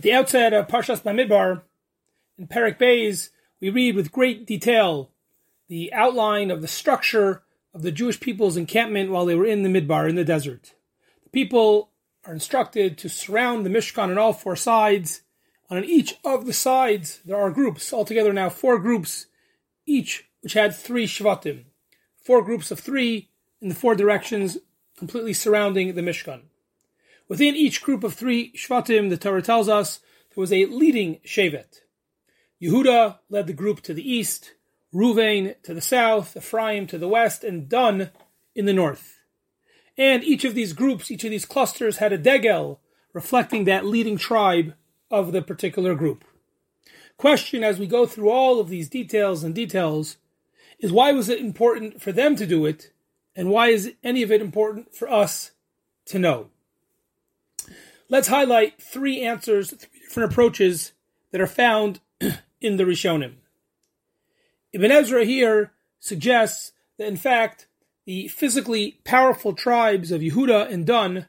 At the outset of Parshas Bamidbar, in Perek Beis, we read with great detail the outline of the structure of the Jewish people's encampment while they were in the Midbar, in the desert. The people are instructed to surround the Mishkan on all four sides. On each of the sides, there are groups, altogether now four groups, each which had three Shvatim. Four groups of three in the four directions, completely surrounding the Mishkan. Within each group of three Shvatim, the Torah tells us, there was a leading Shevet. Yehuda led the group to the east, Ruvain to the south, Ephraim to the west, and Dan in the north. And each of these groups, each of these clusters had a degel reflecting that leading tribe of the particular group. Question as we go through all of these details and details is why was it important for them to do it, and why is any of it important for us to know? Let's highlight three answers, three different approaches that are found in the Rishonim. Ibn Ezra here suggests that in fact the physically powerful tribes of Yehuda and Dan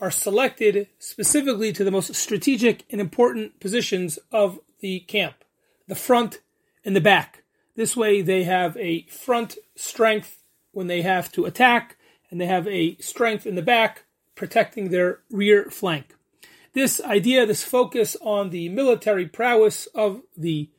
are selected specifically to the most strategic and important positions of the camp, the front and the back. This way they have a front strength when they have to attack, and they have a strength in the back protecting their rear flank. This idea, this focus on the military prowess of the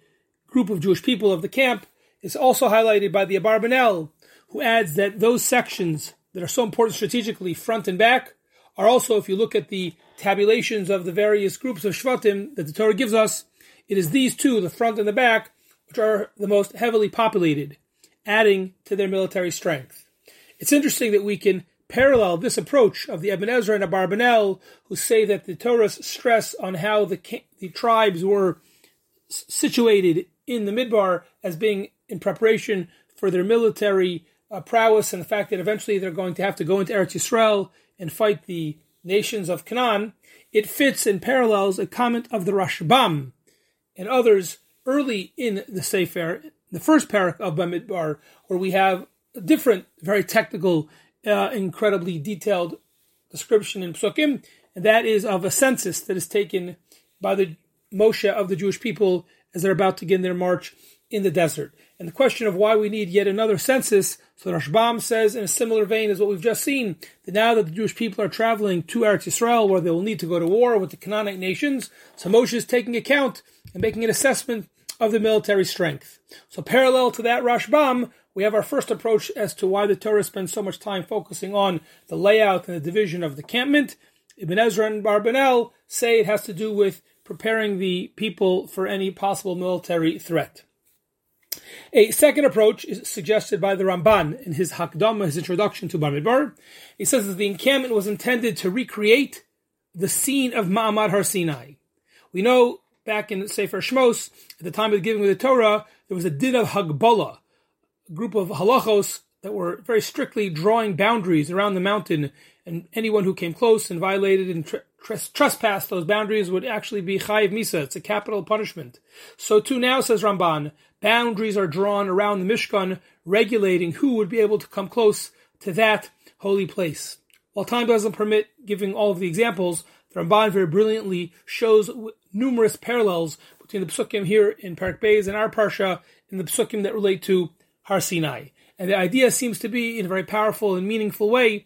group of Jewish people of the camp is also highlighted by the Abarbanel, who adds that those sections that are so important strategically, front and back, are also, if you look at the tabulations of the various groups of Shvatim that the Torah gives us, it is these two, the front and the back, which are the most heavily populated, adding to their military strength. It's interesting that we can parallel this approach of the Ibn Ezra and Abarbanel, who say that the Torah's stress on how the, the tribes were situated in the Midbar as being in preparation for their military uh, prowess and the fact that eventually they're going to have to go into Eretz Yisrael and fight the nations of Canaan, it fits and parallels a comment of the Rashbam and others early in the Sefer, the first parak of Bamidbar, where we have a different, very technical, uh, incredibly detailed description in Psukim, and that is of a census that is taken by the Moshe of the Jewish people as they're about to begin their march in the desert. And the question of why we need yet another census, so Rashbam says in a similar vein as what we've just seen, that now that the Jewish people are traveling to Eretz Yisrael, where they will need to go to war with the Canaanite nations, so Moshe is taking account and making an assessment of the military strength. So parallel to that Rashbam, we have our first approach as to why the Torah spends so much time focusing on the layout and the division of the campment. Ibn Ezra and Barbanel say it has to do with preparing the people for any possible military threat. A second approach is suggested by the Ramban in his Hakdama, his introduction to Bamidbar. He says that the encampment was intended to recreate the scene of Ma'amad Har Sinai. We know back in Sefer Shmos, at the time of the giving of the Torah, there was a din of Hagbola, group of halachos that were very strictly drawing boundaries around the mountain, and anyone who came close and violated and trespassed those boundaries would actually be chayiv misa. It's a capital punishment. So too now, says Ramban, boundaries are drawn around the Mishkan, regulating who would be able to come close to that holy place. While time doesn't permit giving all of the examples, the Ramban very brilliantly shows numerous parallels between the psukim here in Parak Beis and our parsha and the psukim that relate to Har Sinai. And the idea seems to be, in a very powerful and meaningful way,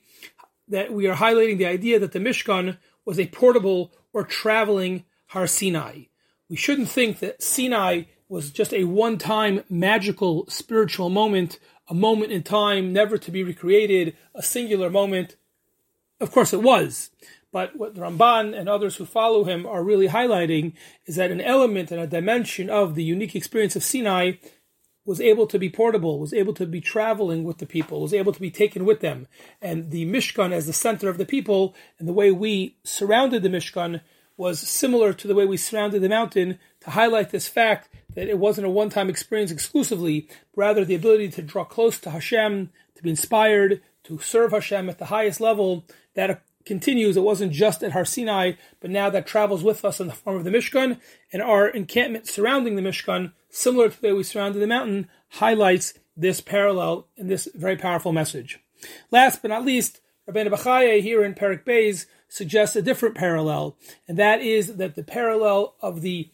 that we are highlighting the idea that the Mishkan was a portable or traveling Har Sinai. We shouldn't think that Sinai was just a one time magical spiritual moment, a moment in time never to be recreated, a singular moment. Of course, it was. But what Ramban and others who follow him are really highlighting is that an element and a dimension of the unique experience of Sinai was able to be portable, was able to be traveling with the people, was able to be taken with them. And the Mishkan as the center of the people and the way we surrounded the Mishkan was similar to the way we surrounded the mountain to highlight this fact that it wasn't a one-time experience exclusively, but rather the ability to draw close to Hashem, to be inspired, to serve Hashem at the highest level, that continues. It wasn't just at Har Sinai, but now that travels with us in the form of the Mishkan, and our encampment surrounding the Mishkan, similar to the way we surrounded the mountain, highlights this parallel and this very powerful message. Last but not least, Rabbeinu Bachaya here in Perik Beis suggests a different parallel, and that is that the parallel of the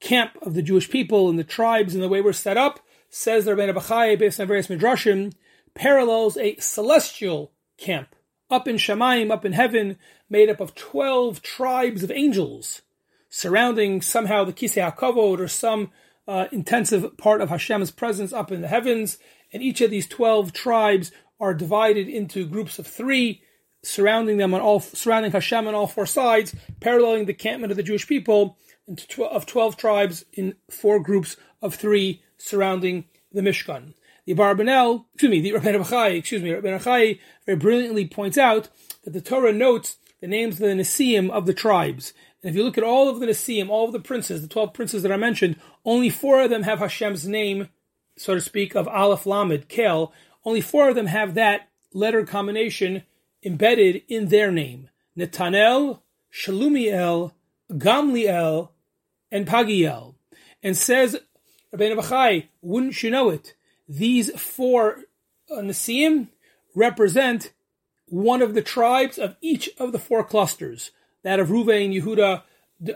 camp of the Jewish people and the tribes and the way we're set up, says the Rebbeinu Bachai based on various midrashim, parallels a celestial camp up in Shemaim, up in heaven, made up of 12 tribes of angels surrounding somehow the Kisei HaKavod or some uh, intensive part of Hashem's presence up in the heavens. And each of these 12 tribes are divided into groups of three, surrounding them on all, surrounding Hashem on all four sides, paralleling the campment of the Jewish people of 12 tribes in four groups of three surrounding the Mishkan. The Barbanel, excuse me, the Rabbeinu Bachai, excuse me, Rabbeinu Bachai very brilliantly points out that the Torah notes the names of the Nisim of the tribes. And if you look at all of the Nisim, all of the princes, the 12 princes that I mentioned, only four of them have Hashem's name, so to speak, of Aleph Lamed, Kel. Only four of them have that letter combination embedded in their name. Netanel, Shalumiel, Gamliel, and Pagiel. And says Rabbeinu Bachai, wouldn't you know it? These four uh, Nisim represent one of the tribes of each of the four clusters, that of Ruvain, Yehuda,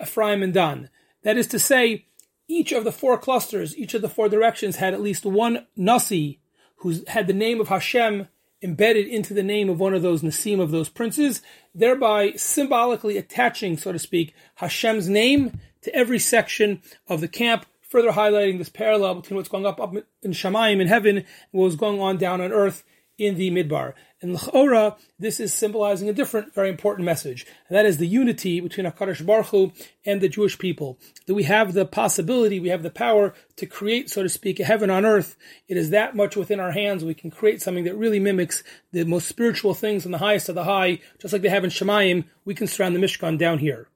Ephraim, and Dan. That is to say, each of the four clusters, each of the four directions had at least one Nasi who had the name of Hashem embedded into the name of one of those Nasim of those princes, thereby symbolically attaching, so to speak, Hashem's name to every section of the camp, further highlighting this parallel between what's going up, up in Shemaim in heaven and what was going on down on earth in the Midbar. In L'chora, this is symbolizing a different, very important message, and that is the unity between HaKadosh Baruch Hu and the Jewish people. That we have the possibility, we have the power to create, so to speak, a heaven on earth. It is that much within our hands. We can create something that really mimics the most spiritual things in the highest of the high, just like they have in Shemayim. We can surround the Mishkan down here.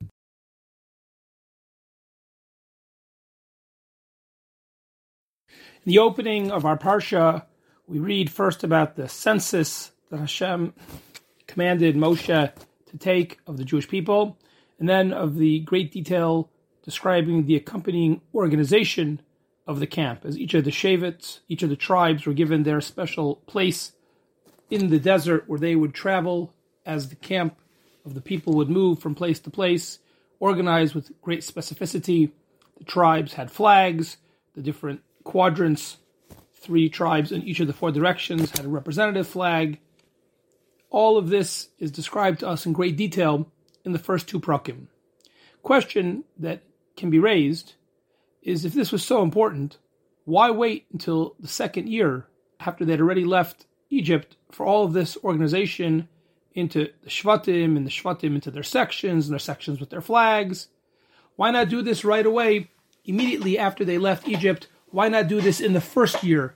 In the opening of our Parsha, we read first about the census that Hashem commanded Moshe to take of the Jewish people, and then of the great detail describing the accompanying organization of the camp, as each of the Shavits, each of the tribes were given their special place in the desert where they would travel as the camp of the people would move from place to place, organized with great specificity. The tribes had flags, the different quadrants three tribes in each of the four directions had a representative flag. All of this is described to us in great detail in the first two prakim. Question that can be raised is if this was so important, why wait until the second year after they'd already left Egypt for all of this organization into the Shvatim and the Shvatim into their sections and their sections with their flags? Why not do this right away, immediately after they left Egypt why not do this in the first year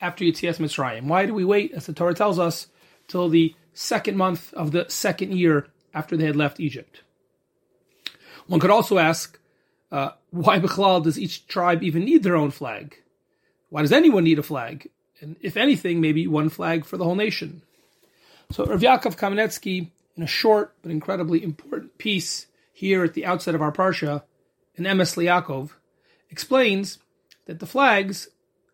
after Yitzias Mitzrayim? Why do we wait, as the Torah tells us, till the second month of the second year after they had left Egypt? One could also ask, uh, why Bechlal does each tribe even need their own flag? Why does anyone need a flag? And if anything, maybe one flag for the whole nation. So Rav Yaakov Kamenetsky, in a short but incredibly important piece here at the outset of our parsha, in Emes Yaakov, explains that the flags,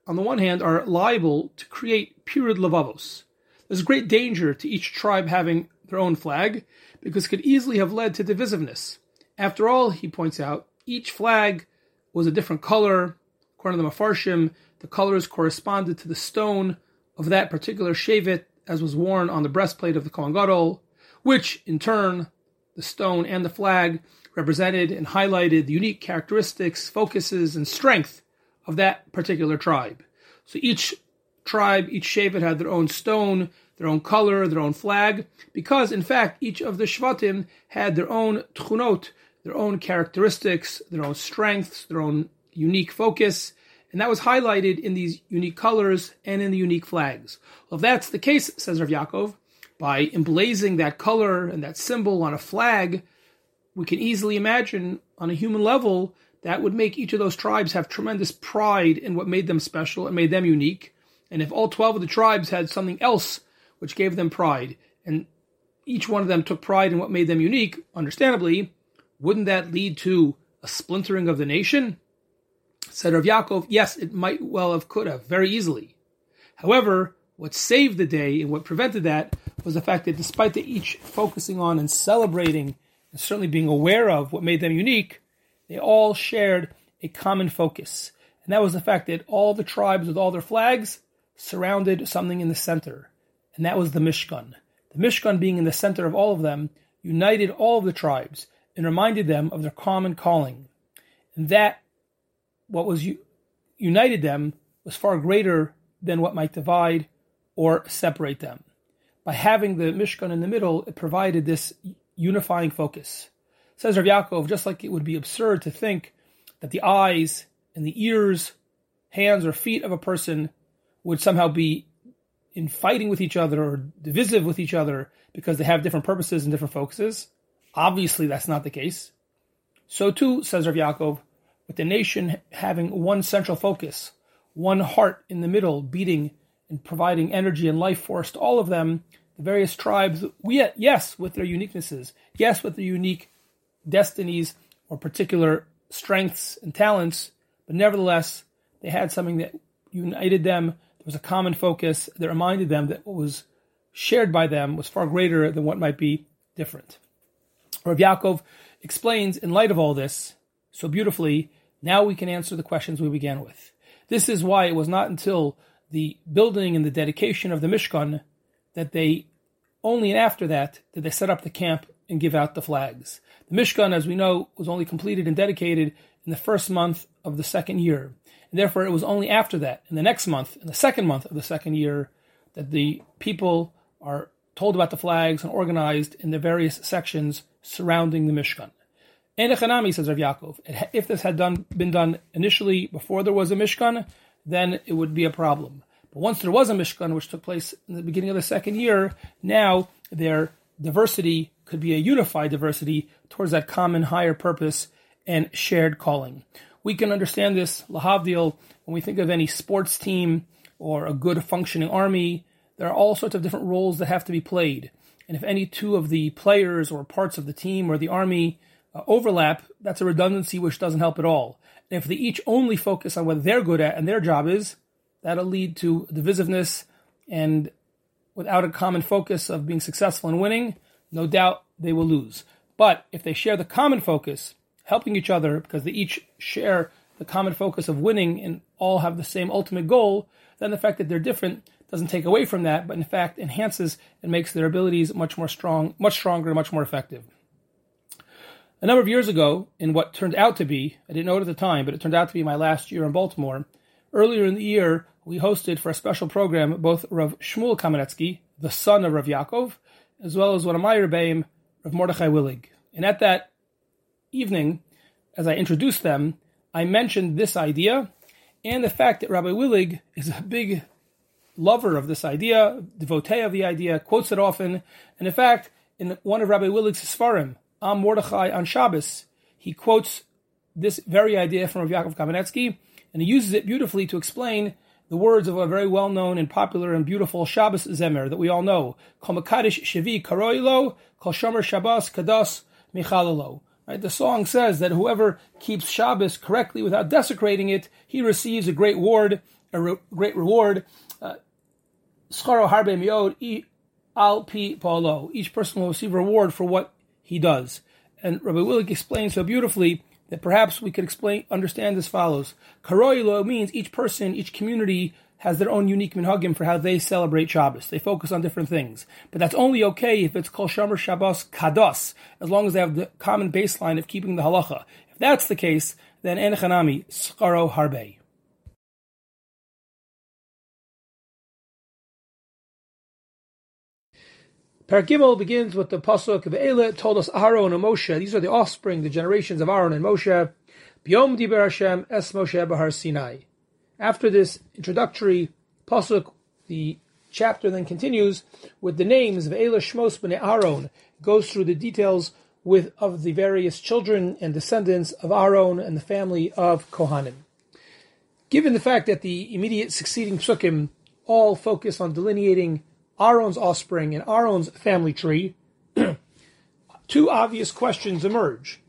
on the one hand, are liable to create pirid lavavos. There's great danger to each tribe having their own flag because it could easily have led to divisiveness. After all, he points out, each flag was a different color. According to the Mafarshim, the colors corresponded to the stone of that particular shevet as was worn on the breastplate of the Kohen Gadol, which in turn, the stone and the flag represented and highlighted the unique characteristics, focuses, and strength of that particular tribe. So each tribe, each Shevet had their own stone, their own color, their own flag, because in fact each of the Shvatim had their own tchunot, their own characteristics, their own strengths, their own unique focus, and that was highlighted in these unique colors and in the unique flags. Well, if that's the case, says Rav Yaakov, by emblazing that color and that symbol on a flag, we can easily imagine on a human level that would make each of those tribes have tremendous pride in what made them special and made them unique. And if all 12 of the tribes had something else which gave them pride, and each one of them took pride in what made them unique, understandably, wouldn't that lead to a splintering of the nation? Said Rav Yaakov, yes, it might well have could have, very easily. However, what saved the day and what prevented that was the fact that despite the each focusing on and celebrating and certainly being aware of what made them unique, they all shared a common focus. And that was the fact that all the tribes with all their flags surrounded something in the center. And that was the Mishkan. The Mishkan being in the center of all of them united all of the tribes and reminded them of their common calling. And that what was united them was far greater than what might divide or separate them. By having the Mishkan in the middle, it provided this unifying focus. Says Rav Yaakov, just like it would be absurd to think that the eyes and the ears, hands, or feet of a person would somehow be in fighting with each other or divisive with each other because they have different purposes and different focuses. Obviously, that's not the case. So too, says Rav Yaakov, with the nation having one central focus, one heart in the middle beating and providing energy and life force to all of them, the various tribes, we, yes, with their uniquenesses, yes, with their unique destinies or particular strengths and talents, but nevertheless, they had something that united them. There was a common focus that reminded them that what was shared by them was far greater than what might be different. Rav Yaakov explains, in light of all this, so beautifully, now we can answer the questions we began with. This is why it was not until the building and the dedication of the Mishkan that they only after that did they set up the camp and give out the flags. The Mishkan, as we know, was only completed and dedicated in the first month of the second year. And therefore, it was only after that, in the next month, in the second month of the second year, that the people are told about the flags and organized in the various sections surrounding the Mishkan. And Echanami, says Rav Yaakov, if this had done, been done initially before there was a Mishkan, then it would be a problem. But once there was a Mishkan, which took place in the beginning of the second year, now their diversity could be a unified diversity towards that common higher purpose and shared calling. We can understand this, Lahavdil, when we think of any sports team or a good functioning army. There are all sorts of different roles that have to be played. And if any two of the players or parts of the team or the army uh, overlap, that's a redundancy which doesn't help at all. And if they each only focus on what they're good at and their job is, that'll lead to divisiveness and without a common focus of being successful and winning, no doubt they will lose. But if they share the common focus, helping each other because they each share the common focus of winning and all have the same ultimate goal, then the fact that they're different doesn't take away from that, but in fact enhances and makes their abilities much more strong, much stronger, much more effective. A number of years ago, in what turned out to be, I didn't know it at the time, but it turned out to be my last year in Baltimore, earlier in the year, we hosted for a special program both Rav Shmuel Kamenetsky, the son of Rav Yaakov, as well as one of my Rebbeim, Rav Mordechai Willig. And at that evening, as I introduced them, I mentioned this idea and the fact that Rabbi Willig is a big lover of this idea, devotee of the idea, quotes it often, and in fact, in one of Rabbi Willig's Sfarim, Am Mordechai on Shabbos, he quotes this very idea from Rav Yaakov Kamenetsky, and he uses it beautifully to explain the words of a very well-known and popular and beautiful Shabbos Zemer that we all know. Shabbos. Right? The song says that whoever keeps Shabbos correctly without desecrating it, he receives a great reward, a re- great reward. Uh. Each person will receive a reward for what he does. And Rabbi Willig explains so beautifully that perhaps we could explain, understand as follows. Karoilo means each person, each community has their own unique minhagim for how they celebrate Shabbos. They focus on different things. But that's only okay if it's Kol Shomer Shabbos Kados, as long as they have the common baseline of keeping the halacha. If that's the case, then Enechanami, Skaro Harbe. Paragimel begins with the pasuk of Eila toldos Aaron and Moshe. These are the offspring, the generations of Aaron and Moshe. Biom Diber Hashem Es Moshe Bahar Sinai. After this introductory pasuk, the chapter then continues with the names of Eila Shmos Bnei Aaron. Goes through the details with of the various children and descendants of Aaron and the family of Kohanim. Given the fact that the immediate succeeding psukim all focus on delineating Aaron's offspring and Aaron's family tree, two obvious questions emerge.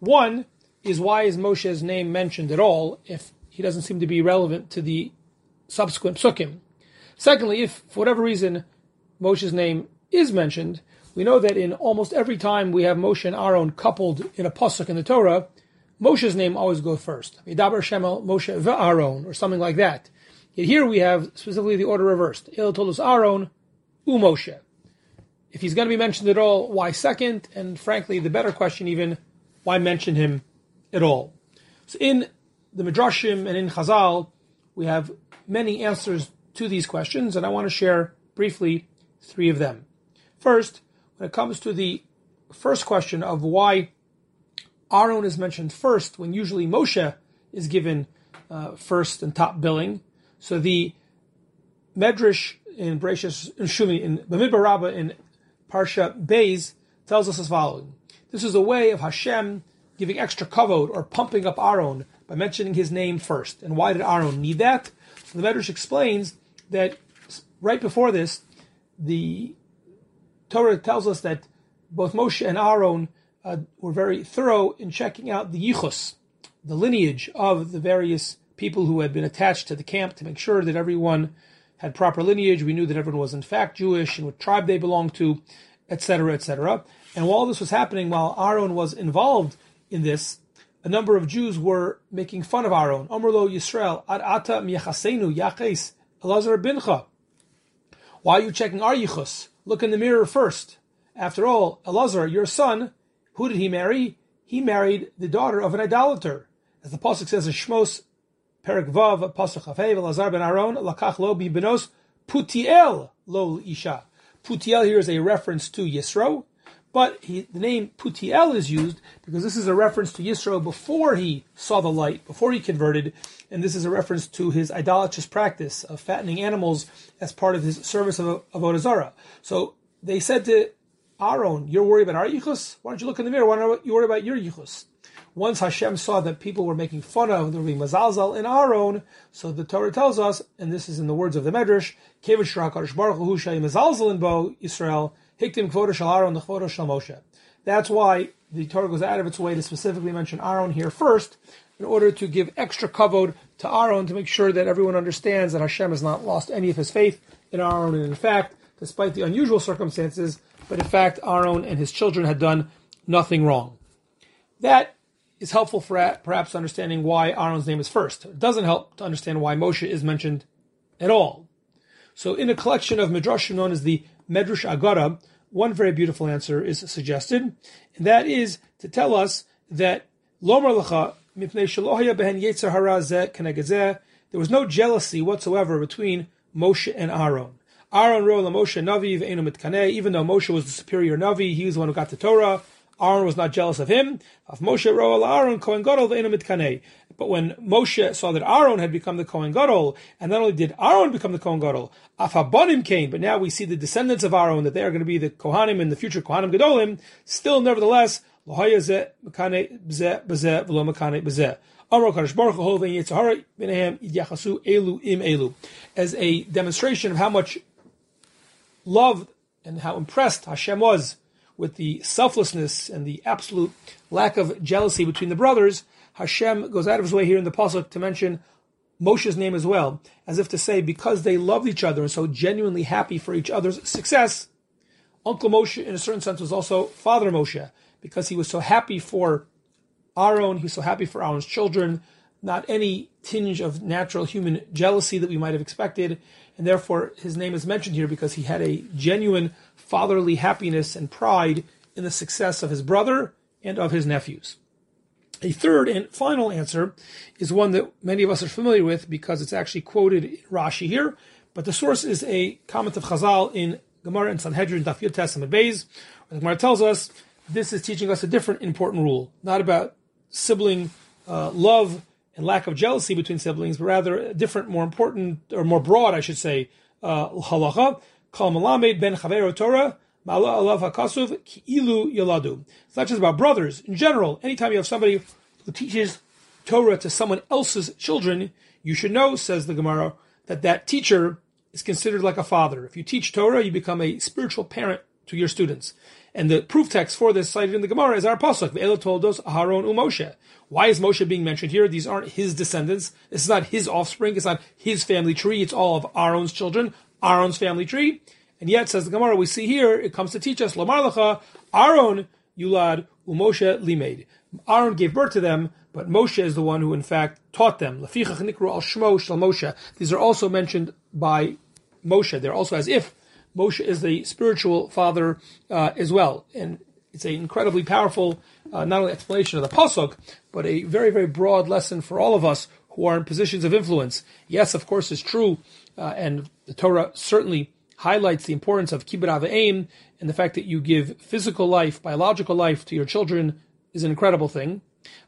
One is why is Moshe's name mentioned at all if he doesn't seem to be relevant to the subsequent psukim? Secondly, if for whatever reason Moshe's name is mentioned, we know that in almost every time we have Moshe and Aaron coupled in a pasuk in the Torah, Moshe's name always goes first. Yidaber Shemel Moshe ve'Aaron, or something like that. Yet here we have specifically the order reversed. El Tolus Aaron, U Moshe. If he's going to be mentioned at all, why second? And frankly, the better question even, why mention him at all? So in the Midrashim and in Chazal, we have many answers to these questions, and I want to share briefly three of them. First, when it comes to the first question of why Aaron is mentioned first when usually Moshe is given uh, first and top billing. So the Medrash in Bereshis Shumi in Bamidbar Rabbah in Parsha Beis tells us as following: This is a way of Hashem giving extra kavod or pumping up Aaron by mentioning his name first. And why did Aaron need that? The Medrash explains that right before this, the Torah tells us that both Moshe and Aaron uh, were very thorough in checking out the yichus, the lineage of the various people who had been attached to the camp to make sure that everyone had proper lineage. We knew that everyone was in fact Jewish and what tribe they belonged to, etc., etc. And while this was happening, while Aaron was involved in this, a number of Jews were making fun of Aaron. Amrlo Yisrael, ad ata miyachasenu yaches Elazar bincha. Why are you checking our yichus? Look in the mirror first. After all, Elazar, your son, who did he marry? He married the daughter of an idolater. As the Pasuk says in Shmos, Perik Vav, Pasuk Chafev, Elazar ben Aaron, Lakach lo bi benos, Putiel lo isha. Putiel here is a reference to Yisro, but he, the name Putiel is used because this is a reference to Yisro before he saw the light, before he converted, and this is a reference to his idolatrous practice of fattening animals as part of his service of, of Avodah So they said to Aaron, you're worried about our yichus? Why don't you look in the mirror? Why don't you worry about your yichus? Once Hashem saw that people were making fun of the being mazalzal in Aaron, so the Torah tells us, and this is in the words of the Medrash, Israel, Hiktim Aaron, the Moshe. That's why the Torah goes out of its way to specifically mention Aaron here first, in order to give extra kavod to Aaron to make sure that everyone understands that Hashem has not lost any of his faith in Aaron, and in fact, despite the unusual circumstances, but in fact, Aaron and his children had done nothing wrong. That is helpful for perhaps understanding why Aaron's name is first. It doesn't help to understand why Moshe is mentioned at all. So, in a collection of midrashim known as the Medrash Agara, one very beautiful answer is suggested, and that is to tell us that Lomar Lecha there was no jealousy whatsoever between Moshe and Aaron. Aaron wrote Moshe Navi ve'enu mitkane. Even though Moshe was the superior Navi, he was the one who got the Torah. Aaron was not jealous of him. Of Moshe wrote Aaron Kohen Gadol ve'enu mitkane. But when Moshe saw that Aaron had become the Kohen Gadol, and not only did Aaron become the Kohen Gadol, Afabonim came, but now we see the descendants of Aaron that they are going to be the Kohanim and the future Kohanim Gadolim. Still, nevertheless, as a demonstration of how much love and how impressed Hashem was with the selflessness and the absolute lack of jealousy between the brothers, Hashem goes out of his way here in the pasuk to mention Moshe's name as well, as if to say, because they loved each other and so genuinely happy for each other's success, Uncle Moshe, in a certain sense, was also Father Moshe, because he was so happy for Aaron, he was so happy for Aaron's children, not any tinge of natural human jealousy that we might have expected, and therefore his name is mentioned here because he had a genuine fatherly happiness and pride in the success of his brother and of his nephews. A third and final answer is one that many of us are familiar with because it's actually quoted in Rashi here, but the source is a comment of Chazal in Gemara and Sanhedrin Daf Yud Tes Amud Beis, the Gemara tells us this is teaching us a different important rule, not about sibling uh, love and lack of jealousy between siblings, but rather a different, more important, or more broad, I should say, uh, halacha. Kal ben chavero Torah. It's not just about brothers. In general, anytime you have somebody who teaches Torah to someone else's children, you should know, says the Gemara, that that teacher is considered like a father. If you teach Torah, you become a spiritual parent to your students. And the proof text for this cited in the Gemara is our pasuk, Ve'ela toldos Aharon uMoshe. Why is Moshe being mentioned here? These aren't his descendants. This is not his offspring. It's not his family tree. It's all of Aaron's children, Aaron's family tree. And yet, says the Gemara, we see here, it comes to teach us, Lamar Lacha, Aaron Yulad Umoshe Limed. Aaron gave birth to them, but Moshe is the one who in fact taught them. Nikru al Shmo Shal Moshe. These are also mentioned by Moshe. They're also as if Moshe is the spiritual father uh, as well. And it's an incredibly powerful, uh, not only explanation of the pasuk, but a very, very broad lesson for all of us who are in positions of influence. Yes, of course, it's true, uh, and the Torah certainly highlights the importance of kibbud eim and the fact that you give physical life, biological life to your children is an incredible thing.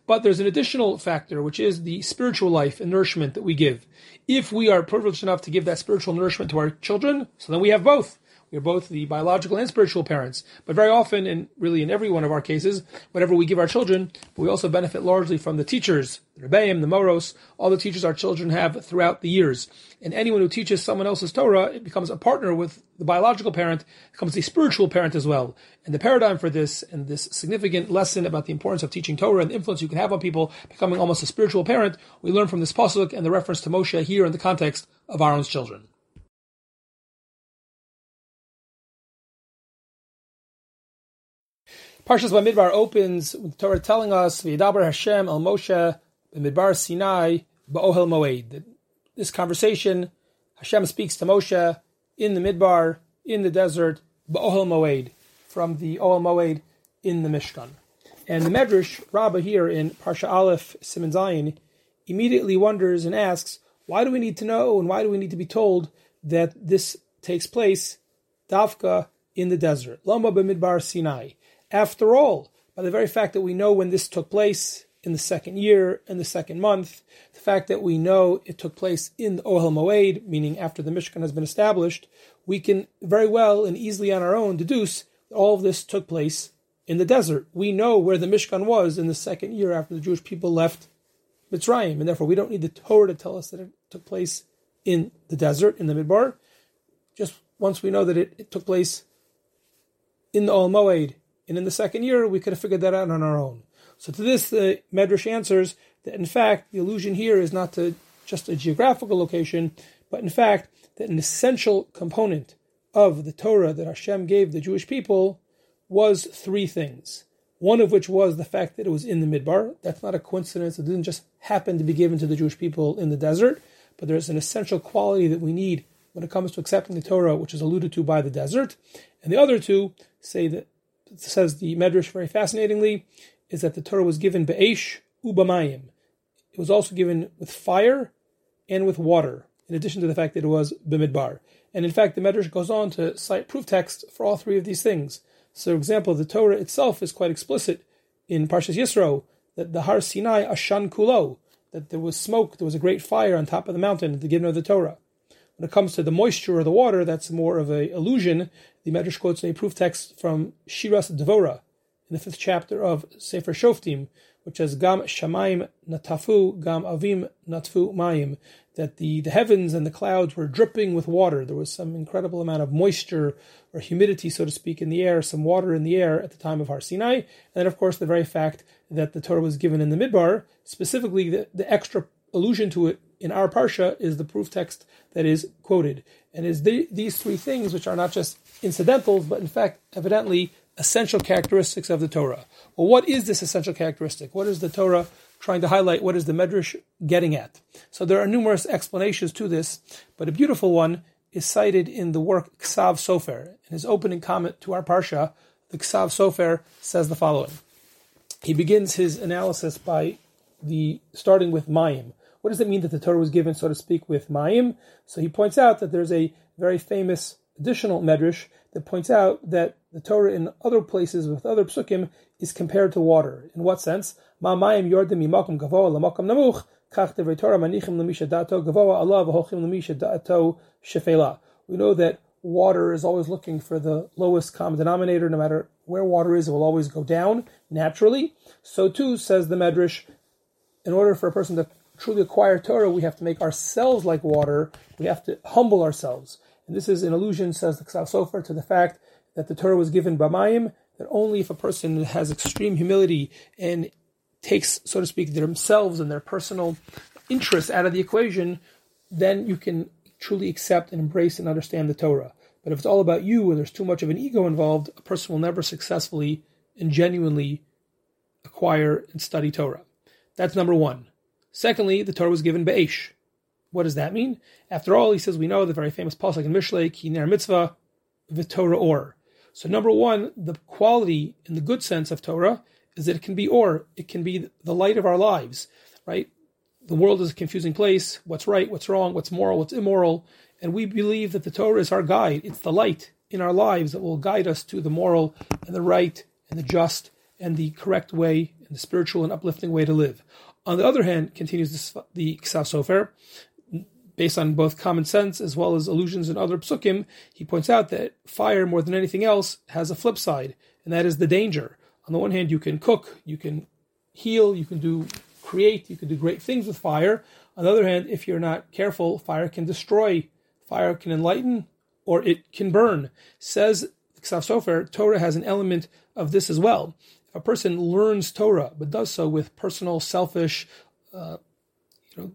But there's an additional factor, which is the spiritual life and nourishment that we give. If we are privileged enough to give that spiritual nourishment to our children, so then we have both. We are both the biological and spiritual parents. But very often, and really in every one of our cases, whatever we give our children, we also benefit largely from the teachers, the Rebbeim, the Moros, all the teachers our children have throughout the years. And anyone who teaches someone else's Torah, it becomes a partner with the biological parent, becomes a spiritual parent as well. And the paradigm for this and this significant lesson about the importance of teaching Torah and the influence you can have on people, becoming almost a spiritual parent, we learn from this pasuk and the reference to Moshe here in the context of Aaron's children. Parshas Bamidbar opens with Torah telling us, "V'yidaber Hashem el Moshe b'midbar Sinai ba'ohel moed." This conversation, Hashem speaks to Moshe in the Midbar, in the desert, ba'ohel moed, from the Ohel Moed in the Mishkan. And the Medrash Rabbah here in Parsha Aleph Siman Zayin immediately wonders and asks, why do we need to know and why do we need to be told that this takes place, Dafka, in the desert? Lama b'midbar Sinai. After all, by the very fact that we know when this took place in the second year, in the second month, the fact that we know it took place in the Ohel Moed, meaning after the Mishkan has been established, we can very well and easily on our own deduce that all of this took place in the desert. We know where the Mishkan was in the second year after the Jewish people left Mitzrayim, and therefore we don't need the Torah to tell us that it took place in the desert, in the Midbar. Just once we know that it, it took place in the Ohel Moed, and in the second year, we could have figured that out on our own. So to this, the Medrash answers that in fact, the allusion here is not to just a geographical location, but in fact, that an essential component of the Torah that Hashem gave the Jewish people was three things. One of which was the fact that it was in the Midbar. That's not a coincidence. It didn't just happen to be given to the Jewish people in the desert, but there's an essential quality that we need when it comes to accepting the Torah, which is alluded to by the desert. And the other two say that says the Medrash very fascinatingly, is that the Torah was given be'esh ubamayim. It was also given with fire and with water, in addition to the fact that it was b'midbar. And in fact, the Medrash goes on to cite proof text for all three of these things. So, for example, the Torah itself is quite explicit in Parshas Yisro that the Har Sinai ashan kulo, that there was smoke, there was a great fire on top of the mountain at the giving of the Torah. When it comes to the moisture of the water, that's more of an illusion. The Medrash quotes a proof text from Shiras Devora in the fifth chapter of Sefer Shoftim, which says Gam Shamaim Natafu, Gam Avim Natfu Mayim, that the, the heavens and the clouds were dripping with water. There was some incredible amount of moisture or humidity, so to speak, in the air, some water in the air at the time of Har Sinai. And then, of course, the very fact that the Torah was given in the Midbar, specifically the, the extra allusion to it in our parsha is the proof text that is quoted, and is the, these three things which are not just incidentals, but in fact, evidently essential characteristics of the Torah. Well, what is this essential characteristic? What is the Torah trying to highlight? What is the Medrash getting at? So there are numerous explanations to this, but a beautiful one is cited in the work Ksav Sofer. In his opening comment to our parsha, the Ksav Sofer says the following. He begins his analysis by the starting with Mayim. What does it mean that the Torah was given, so to speak, with Mayim? So he points out that there's a very famous additional medrash that points out that the Torah in other places with other psukim is compared to water. In what sense? Ma mayim yordim gavoa namuch kach Torah manichim gavoa shefela. We know that water is always looking for the lowest common denominator. No matter where water is, it will always go down naturally. So too says the medrash. In order for a person to truly acquire Torah, we have to make ourselves like water. We have to humble ourselves. And this is an allusion, says the Ksav Sofer, to the fact that the Torah was given b'mayim, that only if a person has extreme humility and takes, so to speak, themselves and their personal interests out of the equation, then you can truly accept and embrace and understand the Torah. But if it's all about you and there's too much of an ego involved, a person will never successfully and genuinely acquire and study Torah. That's number one. Secondly, the Torah was given Be'esh. What does that mean? After all, he says we know the very famous pasuk in Mishlei, Ki ner mitzvah, v'Torah or. So number one, the quality in the good sense of Torah is that it can be or, it can be the light of our lives, right? The world is a confusing place. What's right, what's wrong, what's moral, what's immoral. And we believe that the Torah is our guide. It's the light in our lives that will guide us to the moral and the right and the just and the correct way and the spiritual and uplifting way to live. On the other hand, continues this, the Ksav Sofer, based on both common sense as well as allusions in other psukim, he points out that fire, more than anything else, has a flip side, and that is the danger. On the one hand, you can cook, you can heal, you can do create, you can do great things with fire. On the other hand, if you're not careful, fire can destroy Fire can enlighten or it can burn. Says Ksav Sofer, Torah has an element of this as well. If a person learns Torah but does so with personal, selfish, uh, you know,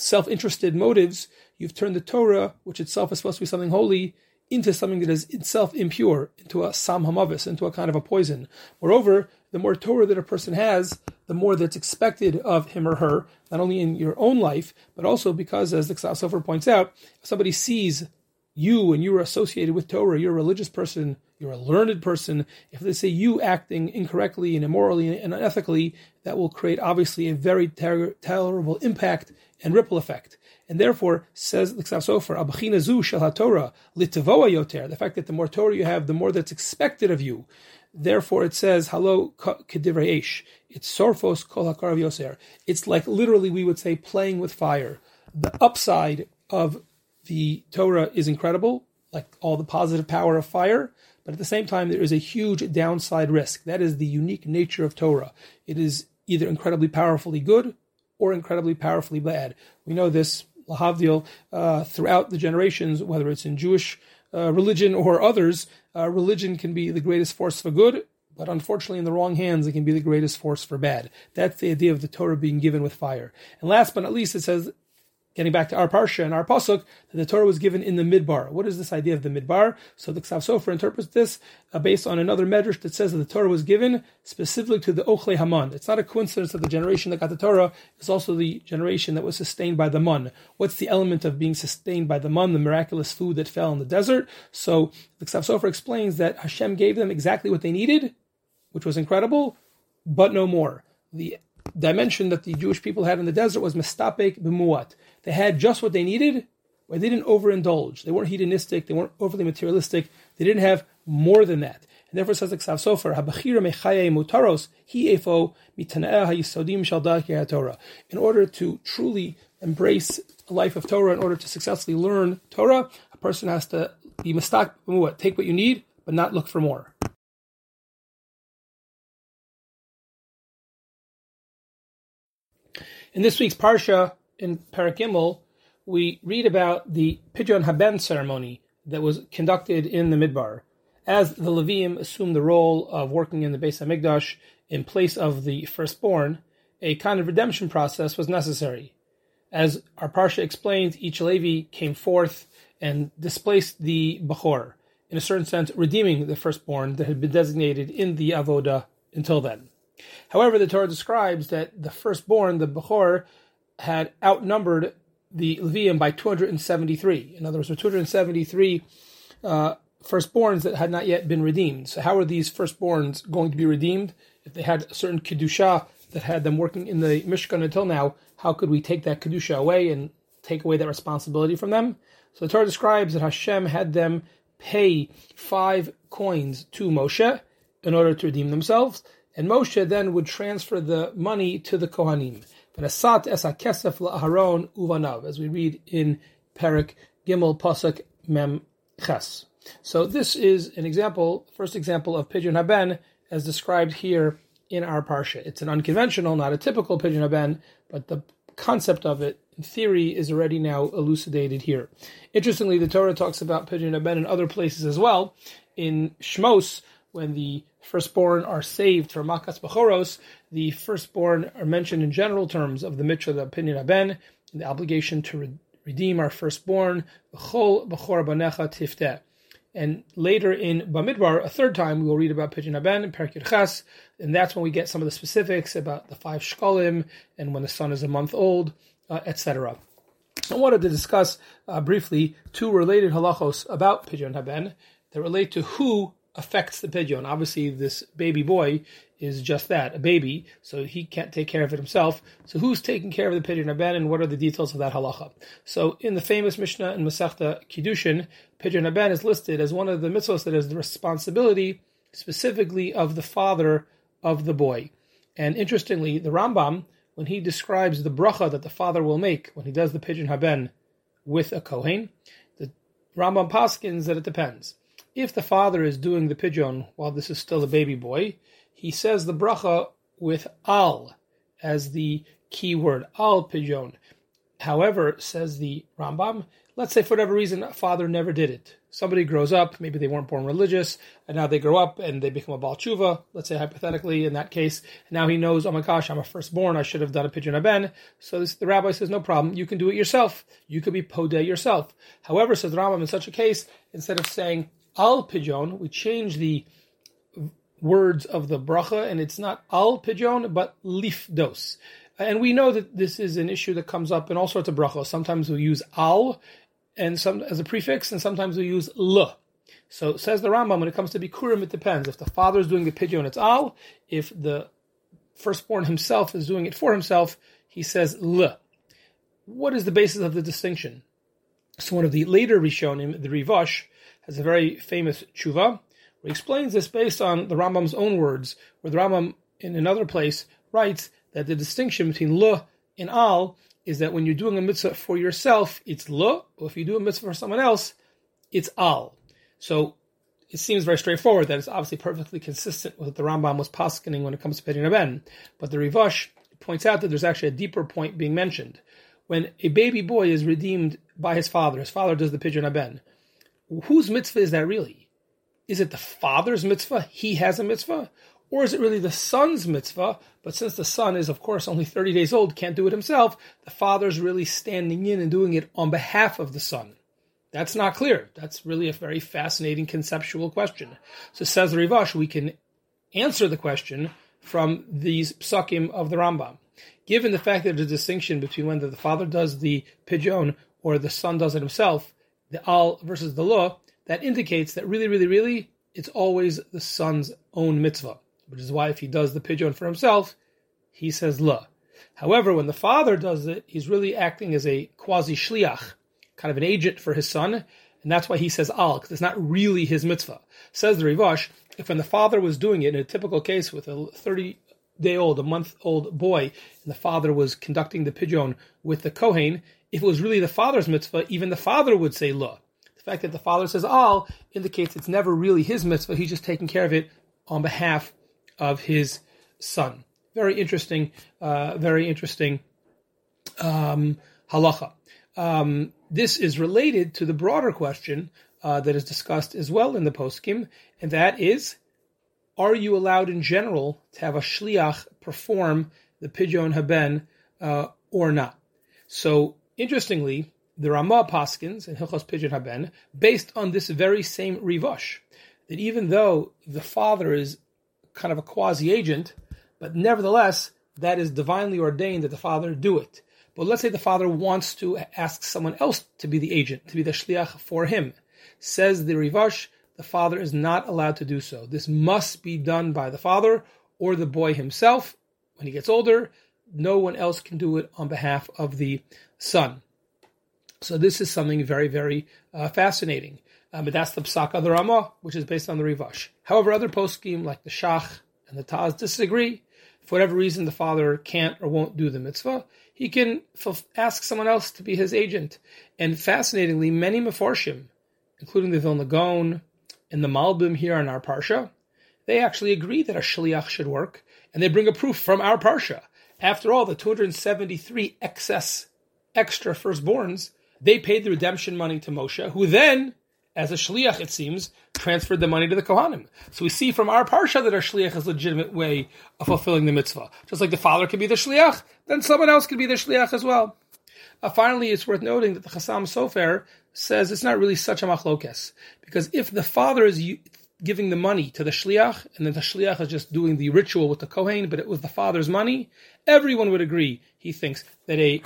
self-interested motives, you've turned the Torah, which itself is supposed to be something holy, into something that is itself impure, into a sam hamavis, into a kind of a poison. Moreover, the more Torah that a person has, the more that's expected of him or her, not only in your own life, but also because, as the Ksav Sofer points out, if somebody sees you and you're associated with Torah, you're a religious person, you're a learned person, if they say you acting incorrectly and immorally and unethically, that will create obviously a very ter- terrible impact and ripple effect. And therefore, says the Ksav Sofer, Abachina zu shel HaTorah, litavoa yoter, the fact that the more Torah you have, the more that's expected of you. Therefore, it says, Halo kedivrei esh. It's sorfos kol hakarav yoser. It's like literally, we would say, playing with fire. The upside of the Torah is incredible, like all the positive power of fire, but at the same time, there is a huge downside risk. That is the unique nature of Torah. It is either incredibly powerfully good or incredibly powerfully bad. We know this lahavdil, uh, throughout the generations, whether it's in Jewish uh, religion or others, uh, religion can be the greatest force for good, but unfortunately, in the wrong hands, it can be the greatest force for bad. That's the idea of the Torah being given with fire. And last but not least, it says getting back to our parsha and our pasuk, that the Torah was given in the midbar. What is this idea of the midbar? So the Ksav Sofer interprets this uh, based on another medrash that says that the Torah was given specifically to the Ochle Haman. It's not a coincidence that the generation that got the Torah is also the generation that was sustained by the man. What's the element of being sustained by the man, the miraculous food that fell in the desert? So the Ksav Sofer explains that Hashem gave them exactly what they needed, which was incredible, but no more. The dimension that the Jewish people had in the desert was mistapek b'muat. They had just what they needed, but they didn't overindulge. They weren't hedonistic. They weren't overly materialistic. They didn't have more than that. And therefore says the Ksav Sofer, Habachira mechaye mutaros, hi efo mitanaeh hayisodim shal Torah. In order to truly embrace a life of Torah, in order to successfully learn Torah, a person has to be mistak take what you need, but not look for more. In this week's Parsha, in Paragimel, we read about the Pidyon Haben ceremony that was conducted in the Midbar. As the Levium assumed the role of working in the Beis Hamikdash in place of the firstborn, a kind of redemption process was necessary. As our Parsha explains, each Levi came forth and displaced the Bechor, in a certain sense, redeeming the firstborn that had been designated in the Avoda until then. However, the Torah describes that the firstborn, the Bechor, had outnumbered the Levium by 273. In other words, there were 273 uh, firstborns that had not yet been redeemed. So, how are these firstborns going to be redeemed? If they had a certain Kedusha that had them working in the Mishkan until now, how could we take that Kedusha away and take away that responsibility from them? So, the Torah describes that Hashem had them pay five coins to Moshe in order to redeem themselves. And Moshe then would transfer the money to the Kohanim. V'nasat es kesef la'aharon uvanav, as we read in Perik Gimel Pasuk Mem Ches. So this is an example, first example of Pidyon Haben as described here in our parsha. It's an unconventional, not a typical Pidyon Haben, but the concept of it in theory is already now elucidated here. Interestingly, the Torah talks about Pidyon Haben in other places as well. In Shmos, when the firstborn are saved from Makas Bechoros, the firstborn are mentioned in general terms of the mitzvah, of the Pidyon Haben, the obligation to re- redeem our firstborn, Bechol Bechor Banecha Tifteh. And later in Bamidbar, a third time, we will read about Pidyon Haben and Perkir Chas, and that's when we get some of the specifics about the five shkolim and when the son is a month old, uh, etc. I wanted to discuss uh, briefly two related halachos about Pidyon Haben that relate to who affects the pidyon. Obviously, this baby boy is just that, a baby, so he can't take care of it himself. So who's taking care of the pidyon haben, and what are the details of that halacha? So in the famous Mishnah in Masechta Kiddushin, pidyon haben is listed as one of the mitzvahs that is the responsibility specifically of the father of the boy. And interestingly, the Rambam, when he describes the bracha that the father will make when he does the pidyon haben with a kohen, the Rambam paskins that it depends if the father is doing the pidyon while this is still a baby boy, he says the bracha with al as the key word, al pidyon. However, says the Rambam, let's say for whatever reason a father never did it. Somebody grows up, maybe they weren't born religious, and now they grow up and they become a Baal Tshuva, let's say hypothetically in that case, now he knows, oh my gosh, I'm a firstborn, I should have done a pidyon haben. So this, the rabbi says, no problem, you can do it yourself. You could be podeh yourself. However, says the Rambam, in such a case, instead of saying al pidyon, we change the words of the bracha, and it's not al pidyon, but lifdos. And we know that this is an issue that comes up in all sorts of brachos. Sometimes we use al and some as a prefix, and sometimes we use l. So says the Rambam, when it comes to bikurim, it depends. If the father is doing the pidyon, it's al. If the firstborn himself is doing it for himself, he says l. What is the basis of the distinction? So one of the later Rishonim, the Rivash, has a very famous tshuva where he explains this based on the Rambam's own words, where the Rambam in another place writes that the distinction between lo and al is that when you're doing a mitzvah for yourself, it's lo, or if you do a mitzvah for someone else, it's al. So it seems very straightforward that it's obviously perfectly consistent with what the Rambam was poskening when it comes to Pidyon Haben. But the Rivash points out that there's actually a deeper point being mentioned. When a baby boy is redeemed by his father, his father does the Pidyon Haben, whose mitzvah is that really? Is it the father's mitzvah? He has a mitzvah? Or is it really the son's mitzvah? But since the son is, of course, only 30 days old, can't do it himself, the father's really standing in and doing it on behalf of the son. That's not clear. That's really a very fascinating conceptual question. So says Rivash, we can answer the question from these psakim of the Rambam. Given the fact that there's a distinction between whether the father does the pidyon or the son does it himself, the al versus the law, that indicates that really, really, really, it's always the son's own mitzvah, which is why if he does the pidyon for himself, he says la. However, when the father does it, he's really acting as a quasi shliach, kind of an agent for his son, and that's why he says al, because it's not really his mitzvah. Says the Rivash, if when the father was doing it in a typical case with a 30 day old, a month old boy, and the father was conducting the pidyon with the Kohen, if it was really the father's mitzvah, even the father would say la. The fact that the father says al indicates it's never really his mitzvah, he's just taking care of it on behalf of his son. Very interesting, uh, very interesting um, halacha. Um, this is related to the broader question uh, that is discussed as well in the poskim, and that is, are you allowed in general to have a shliach perform the pidyon haben uh, or not? So Interestingly, the Ramah Paskins and Hilchos Pidyon Haben, based on this very same Rivash, that even though the father is kind of a quasi agent, but nevertheless, that is divinely ordained that the father do it. But let's say the father wants to ask someone else to be the agent, to be the shliach for him. Says the Rivash, the father is not allowed to do so. This must be done by the father or the boy himself when he gets older. No one else can do it on behalf of the son. So this is something very, very uh, fascinating. Um, but that's the Psak of the Ramah, which is based on the Rivash. However, other poskim like the Shach and the Taz disagree. For whatever reason, the father can't or won't do the mitzvah. He can ask someone else to be his agent. And fascinatingly, many Meforshim, including the Vilna Gaon and the Malbim here in our Parsha, they actually agree that a Shliach should work. And they bring a proof from our Parsha. After all, the 273 excess extra firstborns, they paid the redemption money to Moshe, who then, as a shliach, it seems, transferred the money to the Kohanim. So we see from our parsha that our shliach is a legitimate way of fulfilling the mitzvah. Just like the father can be the shliach, then someone else can be the shliach as well. Uh, finally, it's worth noting that the Chassam Sofer says it's not really such a machlokes because if the father is giving the money to the shliach and then the shliach is just doing the ritual with the kohen, but it was the father's money, everyone would agree. He thinks that a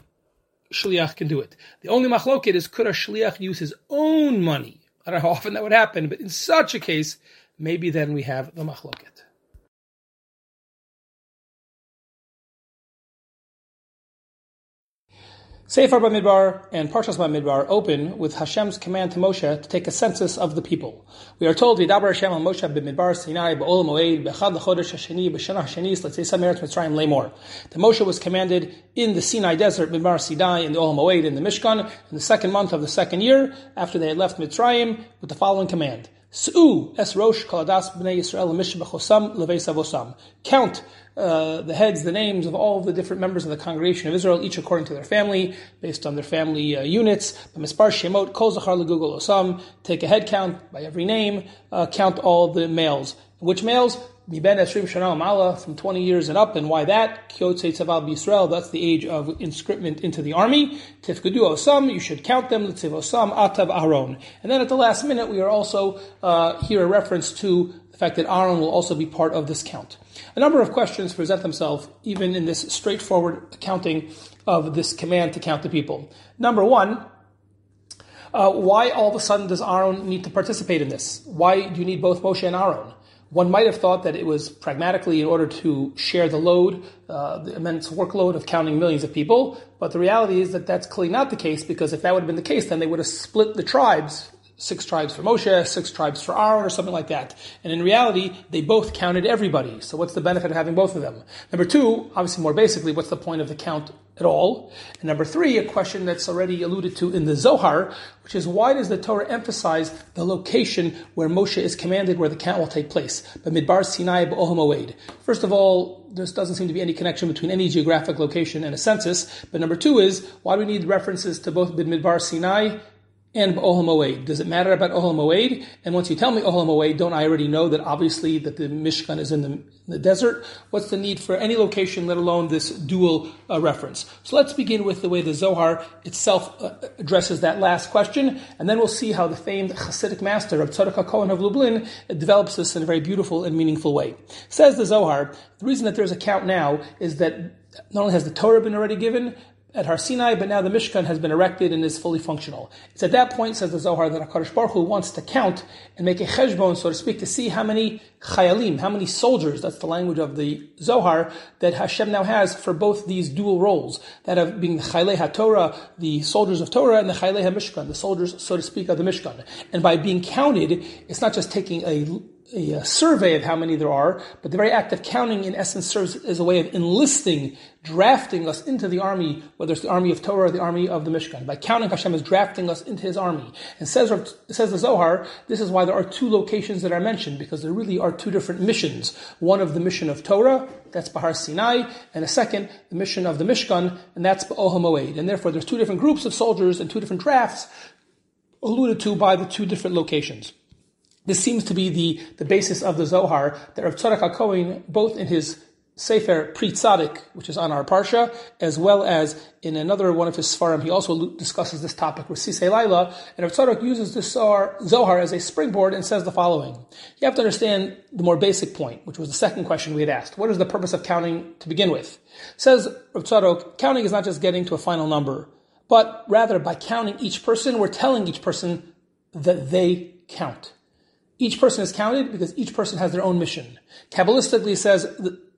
shliach can do it. The only machloket is could a shliach use his own money? I don't know how often that would happen, but in such a case, maybe then we have the machloket. Sefer Bamidbar and Parshas Bamidbar open with Hashem's command to Moshe to take a census of the people. We are told, "Vidaber Hashem al Moshe b'Midbar Sinai b'Ohel Moed b'Chad l'Chodesh Hasheni b'Shana Hasheni l'Tzeisa Meretz Mitzrayim Lemor." The Moshe was commanded in the Sinai desert, Midbar Sinai, in the Ohel Moed in the Mishkan, in the second month of the second year after they had left Mitzrayim, with the following command: S'u es rosh kaladas b'nei Yisrael mishbachosam leveisavosam. Count uh, the heads, the names of all the different members of the congregation of Israel, each according to their family, based on their family uh, units. Mispar shemot kol zachar legugol osam. Take a head count by every name. Uh, count all the males. Which males? Miben from 20 years and up, and why that? Kyotzei Tzaval B'Yisrael, that's the age of inscription into the army. Tifkudu Osam, you should count them, Litziv Osam, Atav Aaron. And then at the last minute, we are also uh, here a reference to the fact that Aaron will also be part of this count. A number of questions present themselves even in this straightforward accounting of this command to count the people. Number one, uh, why all of a sudden does Aaron need to participate in this? Why do you need both Moshe and Aaron? One might have thought that it was pragmatically in order to share the load, uh, the immense workload of counting millions of people, but the reality is that that's clearly not the case because if that would have been the case, then they would have split the tribes six tribes for Moshe, six tribes for Aaron, or something like that. And in reality, they both counted everybody. So what's the benefit of having both of them? Number two, obviously more basically, what's the point of the count at all? And number three, a question that's already alluded to in the Zohar, which is why does the Torah emphasize the location where Moshe is commanded where the count will take place? But Midbar Sinai B'Oham First of all, there doesn't seem to be any connection between any geographic location and a census. But number two is, why do we need references to both Midbar Sinai and Ohel Moed. Does it matter about Ohel Moed? And once you tell me Ohel Moed, don't I already know that obviously that the Mishkan is in the, in the desert? What's the need for any location, let alone this dual uh, reference? So let's begin with the way the Zohar itself uh, addresses that last question, and then we'll see how the famed Hasidic master of Tzadok Cohen of Lublin develops this in a very beautiful and meaningful way. Says the Zohar, the reason that there's a count now is that not only has the Torah been already given, at Har Sinai, but now the Mishkan has been erected and is fully functional. It's at that point, says the Zohar, that HaKadosh Baruch Hu wants to count and make a cheshbon, so to speak, to see how many chayalim, how many soldiers, that's the language of the Zohar, that Hashem now has for both these dual roles, that of being the Chaylei HaTorah, the soldiers of Torah, and the Chaylei HaMishkan, the soldiers, so to speak, of the Mishkan. And by being counted, it's not just taking a a, survey of how many there are, but the very act of counting in essence serves as a way of enlisting, drafting us into the army, whether it's the army of Torah or the army of the Mishkan. By counting, Hashem is drafting us into his army. And says, says the Zohar, this is why there are two locations that are mentioned, because there really are two different missions. One of the mission of Torah, that's Bahar Sinai, and a second, the mission of the Mishkan, and that's Ohel Moed. And therefore there's two different groups of soldiers and two different drafts alluded to by the two different locations. This seems to be the, the basis of the Zohar that Rav Tzadok HaKohen, both in his Sefer Pri Tzadik, which is on our Parsha, as well as in another one of his Sfarim, he also discusses this topic with Resisei Laila, and Rav Tzadok uses this Zohar as a springboard and says the following. You have to understand the more basic point, which was the second question we had asked. What is the purpose of counting to begin with? Says Rav Tzadok, counting is not just getting to a final number, but rather by counting each person, we're telling each person that they count. Each person is counted because each person has their own mission. Kabbalistically says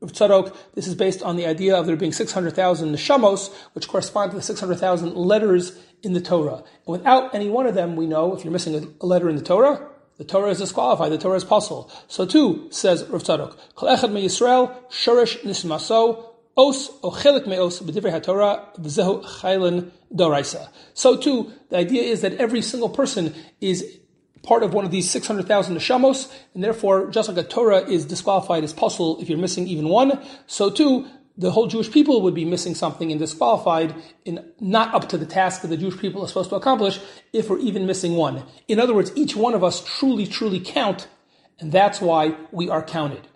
Tzadok, this is based on the idea of there being 600,000 neshamos, which correspond to the 600,000 letters in the Torah. And without any one of them, we know if you're missing a letter in the Torah, the Torah is disqualified, the Torah is pasul. So too, says Rav Tzadok, Kol echad me Yisrael, nismaso, os b'divrei v'zehu chaylen doraisa. So too, the idea is that every single person is part of one of these 600,000 neshamos, and therefore, just like a Torah is disqualified as pasul if you're missing even one, so too, the whole Jewish people would be missing something and disqualified and not up to the task that the Jewish people are supposed to accomplish if we're even missing one. In other words, each one of us truly, truly count, and that's why we are counted.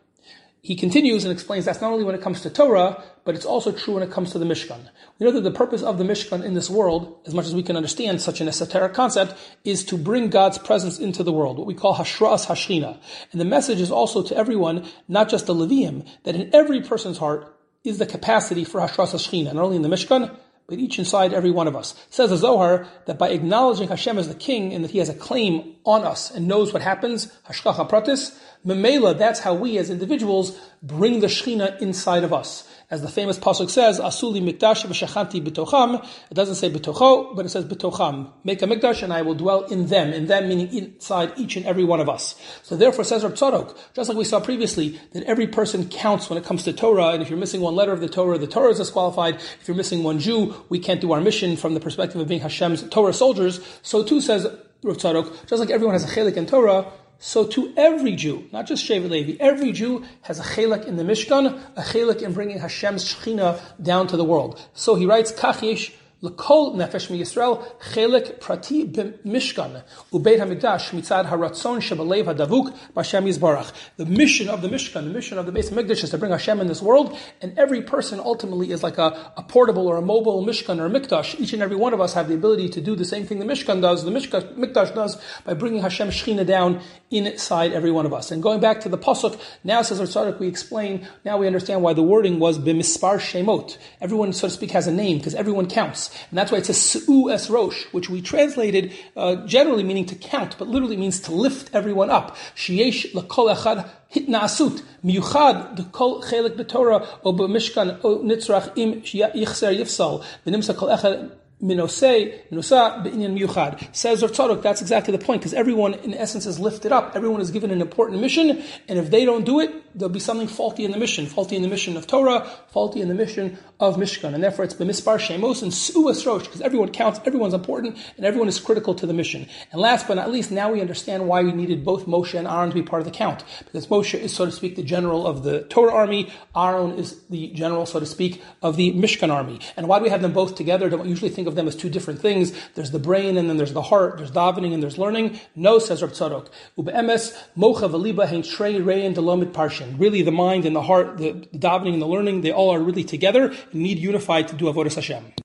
He continues and explains that's not only when it comes to Torah, but it's also true when it comes to the Mishkan. We know that the purpose of the Mishkan in this world, as much as we can understand such an esoteric concept, is to bring God's presence into the world, what we call Hashras Hashchina. And the message is also to everyone, not just the Levium, that in every person's heart is the capacity for Hashras Hashchina, not only in the Mishkan, but each inside every one of us. It says the Zohar that by acknowledging Hashem as the king and that he has a claim on us and knows what happens, Hashgacha Pratis, Memela, that's how we as individuals bring the Shechina inside of us. As the famous pasuk says, "Asuli mikdash v'shachanti b'tocham." It doesn't say b'tocho, but it says b'tocham. Make a mikdash, and I will dwell in them. In them, meaning inside each and every one of us. So therefore, says Rav Tzadok, just like we saw previously, that every person counts when it comes to Torah. And if you're missing one letter of the Torah, the Torah is disqualified. If you're missing one Jew, we can't do our mission from the perspective of being Hashem's Torah soldiers. So too says Rav Tzadok, just like everyone has a chelik in Torah, so to every Jew, not just Shevet Levi, every Jew has a chelik in the Mishkan, a chelik in bringing Hashem's Shechina down to the world. So he writes, Kach L'kol nefesh mi Yisrael chelik prati b'mishkan ubeit hamikdash mitzad haratzon shebalev hadavuk b'Hashem Yisbarach. The mission of the Mishkan, the mission of the base of Mikdash is to bring Hashem in this world, and every person ultimately is like a, a portable or a mobile Mishkan or Mikdash. Each and every one of us have the ability to do the same thing the Mishkan does, the Mishkan, Mikdash does, by bringing Hashem Shechina down inside every one of us. And going back to the Pasuk, now says Rav Tzadok, we explain, now we understand why the wording was b'mispar shemot. Everyone, so to speak, has a name, because everyone counts. And that's why it says Su'u es Rosh, which we translated uh, generally meaning to count, but literally means to lift everyone up. Sheyesh l'kol echad hitnasut miyuchad d'kol chelik b'Torah o b'mishkan o nitzrach im yichser yifsal v'nimsa kol echad Minosei, Minosa, Be'inyan Miyuchad. Says Rav Tzadok, that's exactly the point, because everyone in essence is lifted up. Everyone is given an important mission, and if they don't do it, there'll be something faulty in the mission. Faulty in the mission of Torah, faulty in the mission of Mishkan. And therefore it's B'mispar Shemos and Su'as Rosh, because everyone counts, everyone's important, and everyone is critical to the mission. And last but not least, now we understand why we needed both Moshe and Aaron to be part of the count. Because Moshe is, so to speak, the general of the Torah army, Aaron is the general, so to speak, of the Mishkan army. And why do we have them both together? Don't usually think of them as two different things. There's the brain and then there's the heart, there's davening and there's learning. No, says Rav Tzadok. Ube'emes, mocha v'liba hein shrei rein delomit parshin. Really the mind and the heart, the, davening and the learning, they all are really together and need unified to do Avodah Hashem.